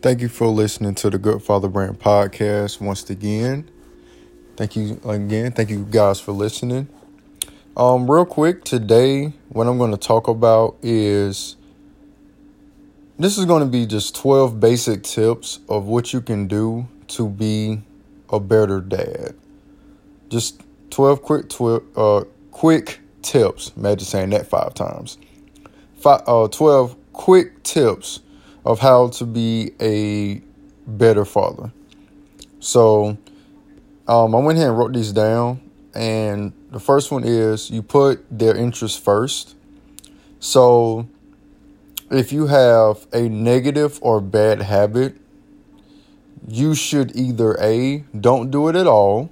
Thank you for listening to the Good Father Brand podcast once again. Thank you again. Thank you guys for listening. Um, real quick, today, what I'm going to talk about is this is going to be just 12 basic tips of what you can do to be a better dad. Just 12 quick, 12, uh, quick tips. Imagine saying that five times. Five, uh, 12 quick tips of how to be a better father. So um, I went ahead and wrote these down. And the first one is you put their interests first. So if you have a negative or bad habit, you should either A, don't do it at all,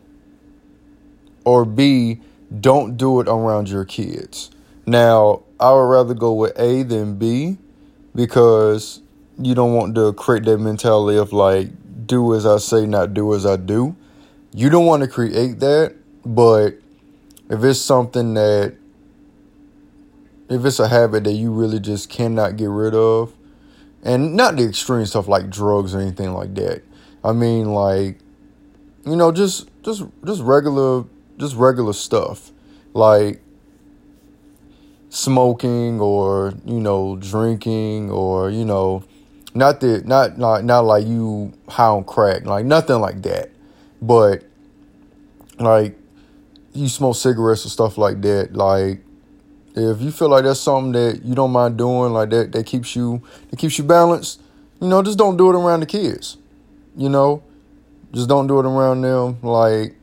or B, don't do it around your kids. Now, I would rather go with A than B because you don't want to create that mentality of like do as I say, not do as I do. You don't want to create that, but if it's something that if it's a habit that you really just cannot get rid of, and not the extreme stuff like drugs or anything like that. I mean like you know, just just just regular just regular stuff. Like smoking or, you know, drinking or, you know, not that, not not not like you high on crack, like nothing like that. But like you smoke cigarettes or stuff like that. Like if you feel like that's something that you don't mind doing, like that that keeps you that keeps you balanced, you know, just don't do it around the kids. You know, just don't do it around them. Like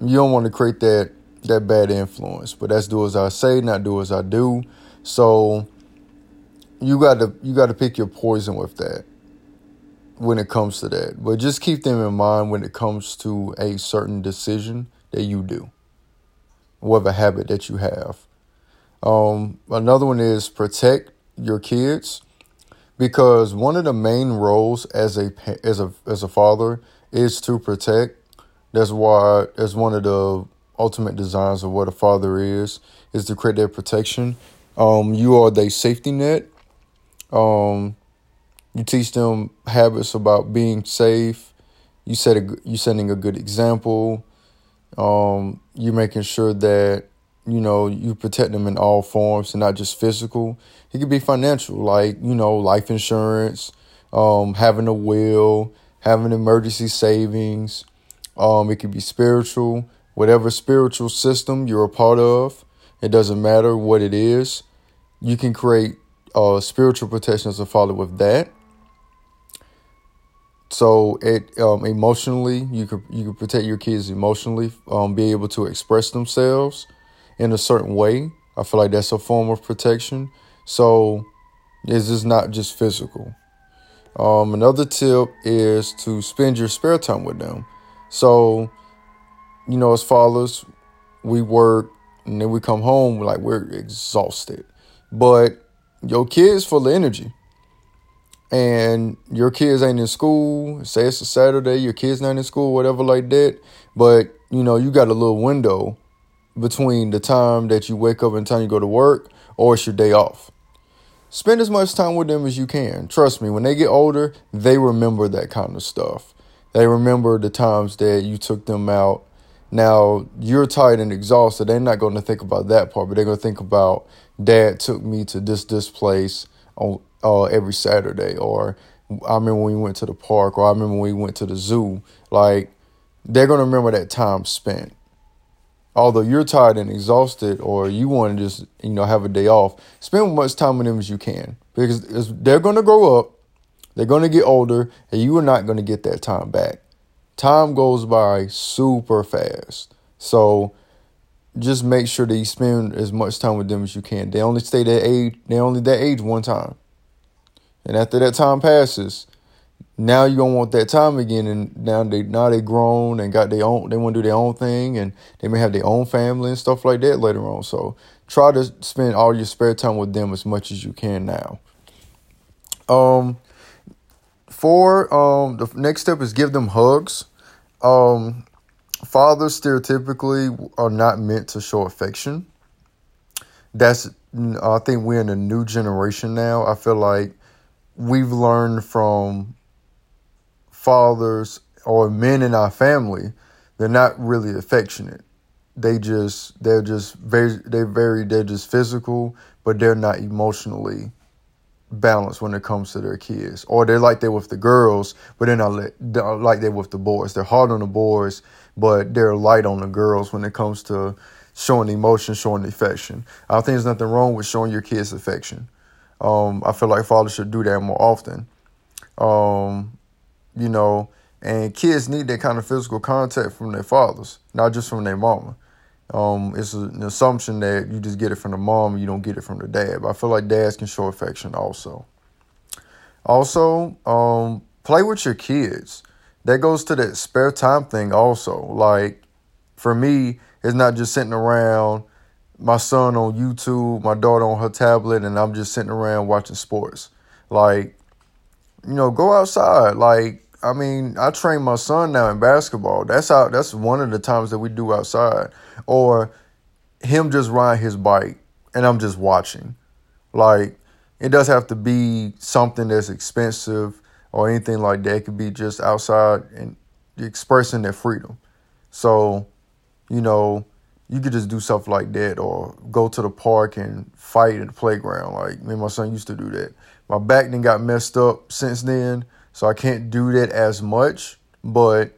you don't want to create that that bad influence. But that's do as I say, not do as I do. So you got to you got to pick your poison with that when it comes to that. But just keep them in mind when it comes to a certain decision that you do, whatever habit that you have. Um, another one is protect your kids because one of the main roles as a as a as a father is to protect. That's why as one of the ultimate designs of what a father is is to create that protection. Um, you are the safety net um, you teach them habits about being safe. You set a, you setting a good example. Um, you're making sure that you know you protect them in all forms and not just physical. It could be financial, like you know life insurance, um, having a will, having emergency savings. Um, it could be spiritual, whatever spiritual system you're a part of. It doesn't matter what it is. You can create uh, spiritual protection as a father with that. So it um, emotionally, you could you could protect your kids emotionally, um, be able to express themselves in a certain way. I feel like that's a form of protection. So it's is not just physical. Um, another tip is to spend your spare time with them. So, you know, as fathers, we work and then we come home like we're exhausted. But your kids full of energy and your kids ain't in school, say it's a Saturday, your kids not in school, whatever like that, but you know, you got a little window between the time that you wake up and time you go to work or it's your day off. Spend as much time with them as you can. Trust me, when they get older, they remember that kind of stuff. They remember the times that you took them out. Now, you're tired and exhausted. They're not going to think about that part, but they're going to think about dad took me to this this place on uh, every Saturday, or I remember when we went to the park, or I remember when we went to the zoo. Like they're gonna remember that time spent. Although you're tired and exhausted, or you want to just you know have a day off, spend as much time with them as you can because they're gonna grow up, they're gonna get older, and you are not gonna get that time back. Time goes by super fast, so just make sure that you spend as much time with them as you can. They only stay that age. They only that age one time, and after that time passes, now you're gonna want that time again. And now they now they grown and got their own. They want to do their own thing, and they may have their own family and stuff like that later on. So try to spend all your spare time with them as much as you can now. Um, for um the next step is give them hugs. Um, fathers stereotypically are not meant to show affection. That's I think we're in a new generation now. I feel like we've learned from fathers or men in our family, they're not really affectionate. They just they're just very they're very they're just physical, but they're not emotionally balanced when it comes to their kids. Or they're like they're with the girls, but they're not like they're with the boys. They're hard on the boys, but they're light on the girls when it comes to showing emotion, showing affection. I think there's nothing wrong with showing your kids affection. Um, I feel like fathers should do that more often. Um, you know, and kids need that kind of physical contact from their fathers, not just from their mama. Um, it's an assumption that you just get it from the mom, you don't get it from the dad. But I feel like dads can show affection also. Also, um, play with your kids. That goes to that spare time thing also. Like for me, it's not just sitting around my son on YouTube, my daughter on her tablet, and I'm just sitting around watching sports. Like, you know, go outside. Like, I mean, I train my son now in basketball. That's how. That's one of the times that we do outside, or him just ride his bike and I'm just watching. Like, it does have to be something that's expensive or anything like that. It could be just outside and expressing their freedom. So, you know, you could just do stuff like that or go to the park and fight at the playground. Like me and my son used to do that. My back then got messed up since then. So I can't do that as much, but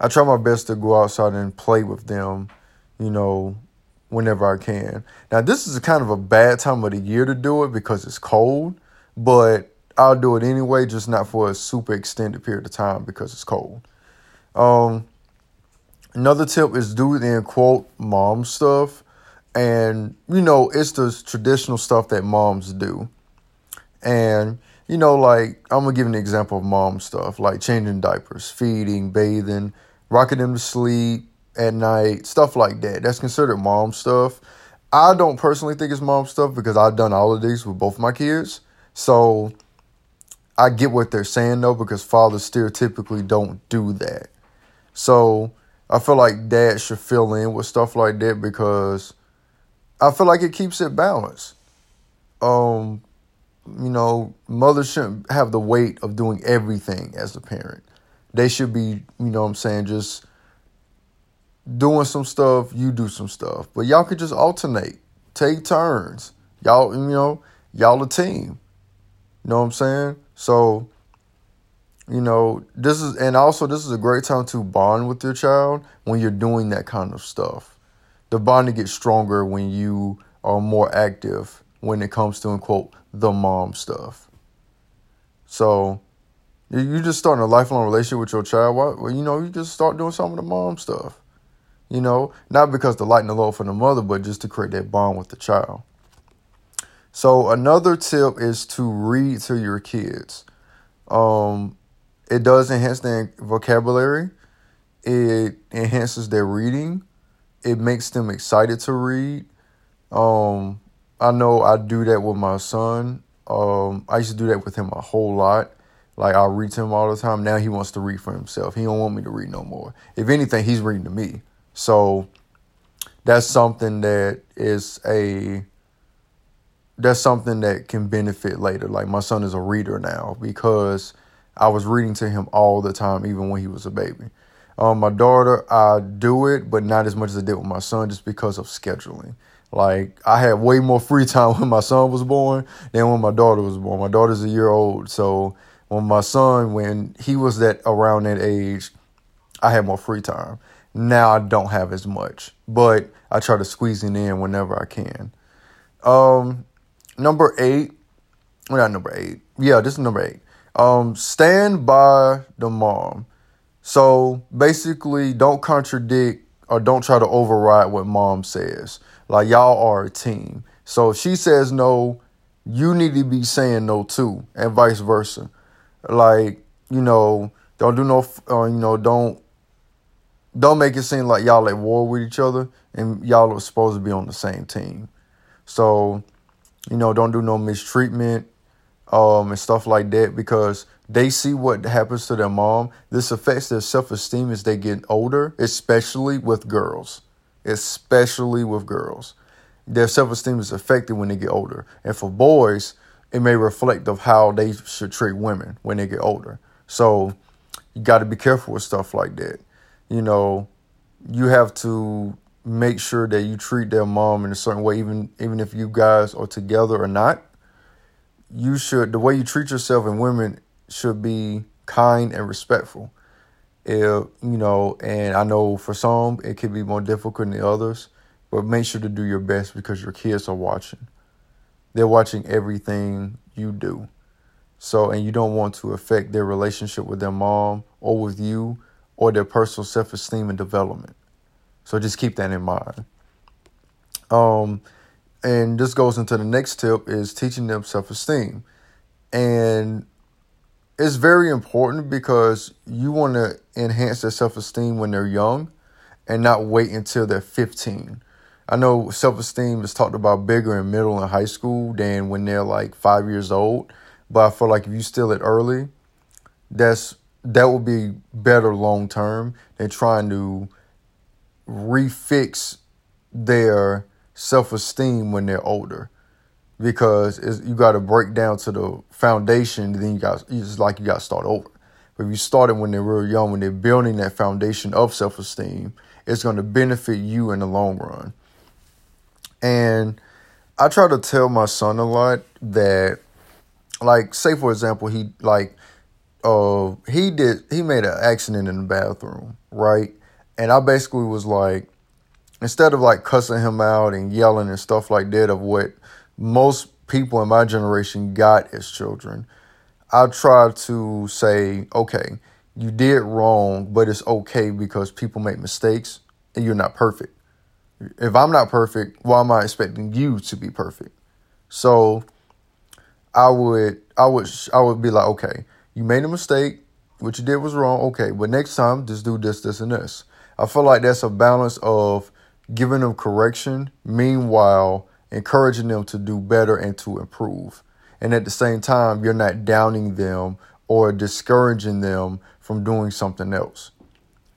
I try my best to go outside and play with them, you know, whenever I can. Now, this is kind of a bad time of the year to do it because it's cold, but I'll do it anyway, just not for a super extended period of time because it's cold. Um, another tip is do the quote mom stuff. And, you know, it's the traditional stuff that moms do. And you know, like I'm gonna give an example of mom stuff, like changing diapers, feeding, bathing, rocking them to sleep at night, stuff like that. That's considered mom stuff. I don't personally think it's mom stuff because I've done all of these with both my kids. So I get what they're saying though, because fathers stereotypically don't do that. So I feel like dad should fill in with stuff like that because I feel like it keeps it balanced. Um, you know, mothers shouldn't have the weight of doing everything as a parent. They should be, you know I'm saying, just doing some stuff, you do some stuff. But y'all could just alternate, take turns. Y'all, you know, y'all a team. You know what I'm saying? So, you know, this is, and also this is a great time to bond with your child when you're doing that kind of stuff. The bonding gets stronger when you are more active when it comes to, quote, the mom stuff. So you're just starting a lifelong relationship with your child. Well, you know, you just start doing some of the mom stuff. You know, not because to lighten the load for the mother, but just to create that bond with the child. So another tip is to read to your kids. Um, it does enhance their vocabulary. It enhances their reading. It makes them excited to read. Um, I know I do that with my son. Um, I used to do that with him a whole lot. Like I read to him all the time. Now he wants to read for himself. He don't want me to read no more. If anything, he's reading to me. So that's something that is a that's something that can benefit later. Like my son is a reader now because I was reading to him all the time, even when he was a baby. Um, my daughter, I do it, but not as much as I did with my son, just because of scheduling. Like I had way more free time when my son was born than when my daughter was born. My daughter's a year old, so when my son, when he was that around that age, I had more free time. Now I don't have as much, but I try to squeeze it in whenever I can. Um, number eight, well, not number eight. Yeah, this is number eight. Um, stand by the mom. So basically, don't contradict or don't try to override what mom says. Like y'all are a team. So if she says no, you need to be saying no too, and vice versa. Like you know, don't do no, uh, you know, don't don't make it seem like y'all at war with each other, and y'all are supposed to be on the same team. So, you know, don't do no mistreatment, um, and stuff like that because they see what happens to their mom. This affects their self esteem as they get older, especially with girls especially with girls. Their self esteem is affected when they get older. And for boys, it may reflect of how they should treat women when they get older. So you got to be careful with stuff like that. You know, you have to make sure that you treat their mom in a certain way, even even if you guys are together or not. You should the way you treat yourself and women should be kind and respectful. If, you know, and I know for some it can be more difficult than others, but make sure to do your best because your kids are watching. They're watching everything you do. So, and you don't want to affect their relationship with their mom or with you or their personal self esteem and development. So just keep that in mind. Um, and this goes into the next tip is teaching them self esteem. And it's very important because you want to enhance their self esteem when they're young and not wait until they're 15. I know self esteem is talked about bigger in middle and high school than when they're like five years old. But I feel like if you steal it early, that's that will be better long term than trying to refix their self esteem when they're older because you got to break down to the foundation. Then you got it's like you got to start over. But if you started when they're real young, when they're building that foundation of self esteem, it's going to benefit you in the long run. And I try to tell my son a lot that, like, say for example, he like, uh, he did he made an accident in the bathroom, right? And I basically was like, instead of like cussing him out and yelling and stuff like that of what most people in my generation got as children, I try to say, okay, you did wrong, but it's okay because people make mistakes and you're not perfect. If I'm not perfect, why am I expecting you to be perfect? So I would I would I would be like, okay, you made a mistake, what you did was wrong, okay, but next time just do this, this, and this. I feel like that's a balance of giving them correction, meanwhile encouraging them to do better and to improve. And at the same time, you're not downing them or discouraging them from doing something else.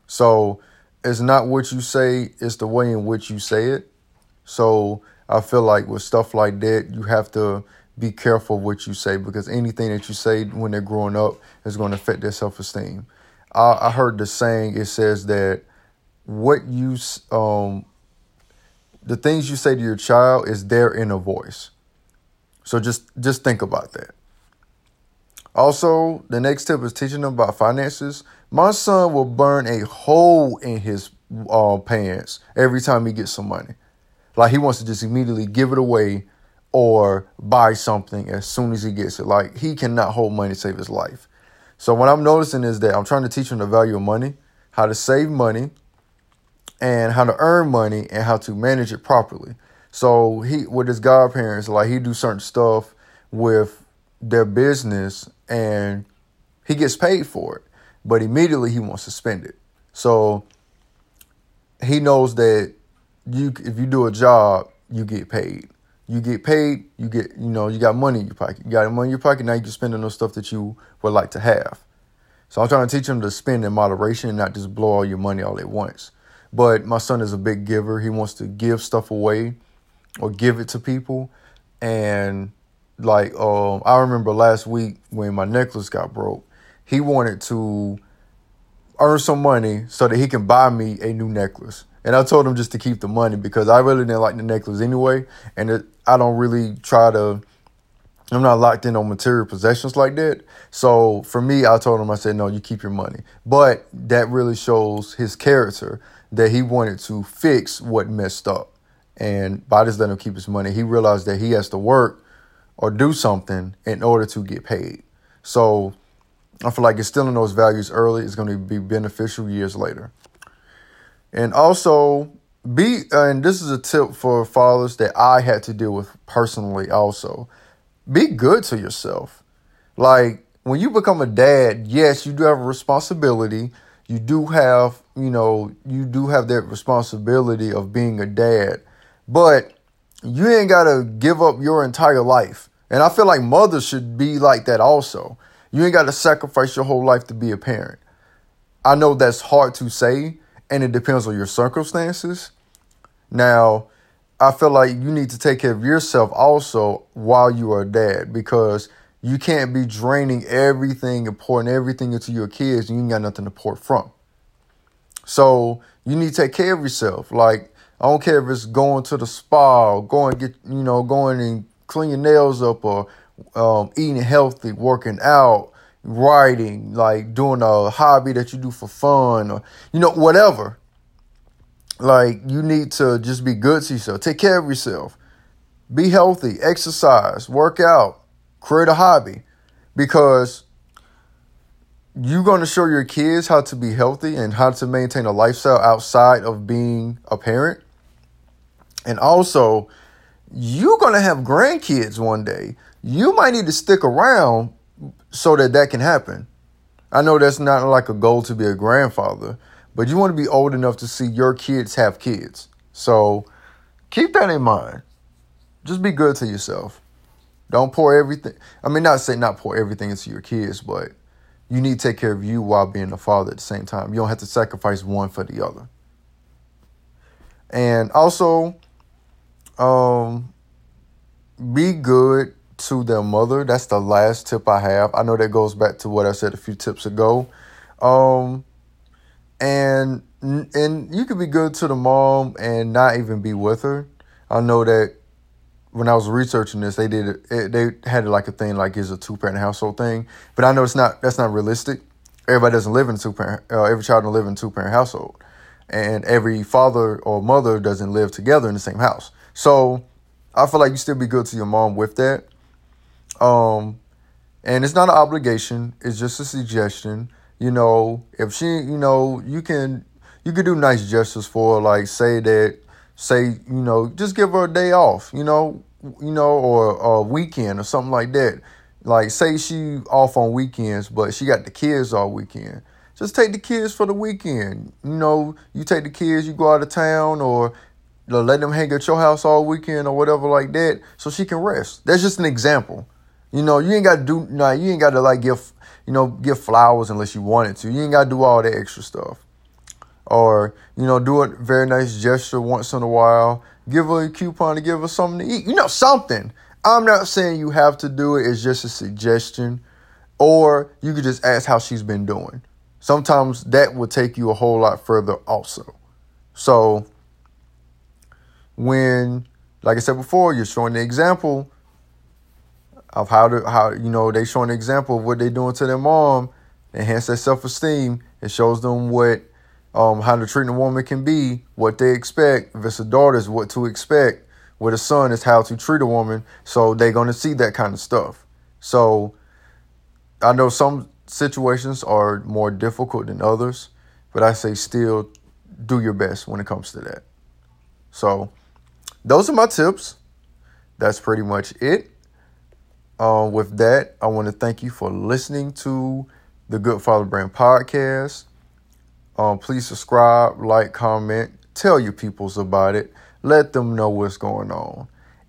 So it's not what you say, it's the way in which you say it. So I feel like with stuff like that, you have to be careful what you say because anything that you say when they're growing up is going to affect their self esteem. I, I heard the saying, it says that what you um the things you say to your child is their inner voice. So just just think about that. Also, the next tip is teaching them about finances. My son will burn a hole in his uh, pants every time he gets some money. Like he wants to just immediately give it away or buy something as soon as he gets it. Like he cannot hold money to save his life. So what I'm noticing is that I'm trying to teach him the value of money, how to save money, and how to earn money and how to manage it properly. So he with his godparents, like he do certain stuff with their business and he gets paid for it, but immediately he wants to spend it. So he knows that you if you do a job, you get paid. You get paid, you get you know, you got money in your pocket. You got money in your pocket, now you can spend on those stuff that you would like to have. So I'm trying to teach him to spend in moderation and not just blow all your money all at once. But my son is a big giver. He wants to give stuff away or give it to people. And like um, I remember last week when my necklace got broke, he wanted to earn some money so that he can buy me a new necklace. And I told him just to keep the money because I really didn't like the necklace anyway. And it, I don't really try to, I'm not locked in on material possessions like that. So for me, I told him, I said, no, you keep your money. But that really shows his character that he wanted to fix what messed up. And by just letting him keep his money, he realized that he has to work or do something in order to get paid. So I feel like instilling those values early is going to be beneficial years later. And also, be, and this is a tip for fathers that I had to deal with personally also. Be good to yourself. Like, when you become a dad, yes, you do have a responsibility you do have, you know, you do have that responsibility of being a dad, but you ain't got to give up your entire life. And I feel like mothers should be like that also. You ain't got to sacrifice your whole life to be a parent. I know that's hard to say, and it depends on your circumstances. Now, I feel like you need to take care of yourself also while you are a dad because you can't be draining everything and pouring everything into your kids and you ain't got nothing to pour from. So you need to take care of yourself. Like I don't care if it's going to the spa, or going get you know going and clean your nails up, or um, eating healthy, working out, writing, like doing a hobby that you do for fun, or you know whatever. Like you need to just be good to yourself. Take care of yourself. Be healthy. Exercise. Work out. Create a hobby, because you're going to show your kids how to be healthy and how to maintain a lifestyle outside of being a parent. And also, you're going to have grandkids one day. You might need to stick around so that that can happen. I know that's not like a goal to be a grandfather, but you want to be old enough to see your kids have kids. So keep that in mind. Just be good to yourself. Don't pour everything. I mean, not say not pour everything into your kids, but you need to take care of you while being a father at the same time. You don't have to sacrifice one for the other. And also, um, be good to their mother. That's the last tip I have. I know that goes back to what I said a few tips ago. Um, and and you could be good to the mom and not even be with her. I know that when I was researching this, they did it, they had like a thing like it's a two parent household thing, but I know it's not. That's not realistic. Everybody doesn't live in two parent. Uh, every child doesn't live in two parent household, and every father or mother doesn't live together in the same house. So I feel like you still be good to your mom with that. Um, and it's not an obligation. It's just a suggestion. You know, if she, you know, you can you could do nice gestures for her, like say that say, you know, just give her a day off, you know, you know, or, a weekend or something like that. Like say she off on weekends, but she got the kids all weekend. Just take the kids for the weekend. You know, you take the kids, you go out of town, or let them hang at your house all weekend or whatever like that, so she can rest. That's just an example. You know, you ain't got to do. Nah, you ain't got to like give, you know, give flowers unless you wanted to. You ain't got to do all that extra stuff. Or you know do a very nice gesture once in a while. Give her a coupon to give her something to eat. You know something. I'm not saying you have to do it. It's just a suggestion. Or you could just ask how she's been doing. Sometimes that will take you a whole lot further also. So when like i said before you're showing the example of how to how you know they showing an example of what they're doing to their mom enhance their self-esteem it shows them what um, how to treat a woman can be, what they expect. If it's a daughter, is what to expect. With a son, is how to treat a woman. So they're to see that kind of stuff. So I know some situations are more difficult than others, but I say still do your best when it comes to that. So those are my tips. That's pretty much it. Um, with that, I want to thank you for listening to the Good Father Brand podcast. Um, please subscribe, like, comment, tell your peoples about it. Let them know what's going on.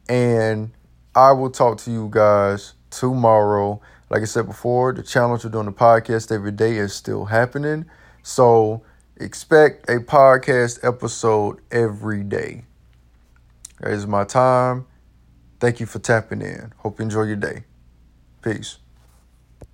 And I will talk to you guys tomorrow. Like I said before, the challenge of doing the podcast every day is still happening. So expect a podcast episode every day. That is my time. Thank you for tapping in. Hope you enjoy your day. Peace.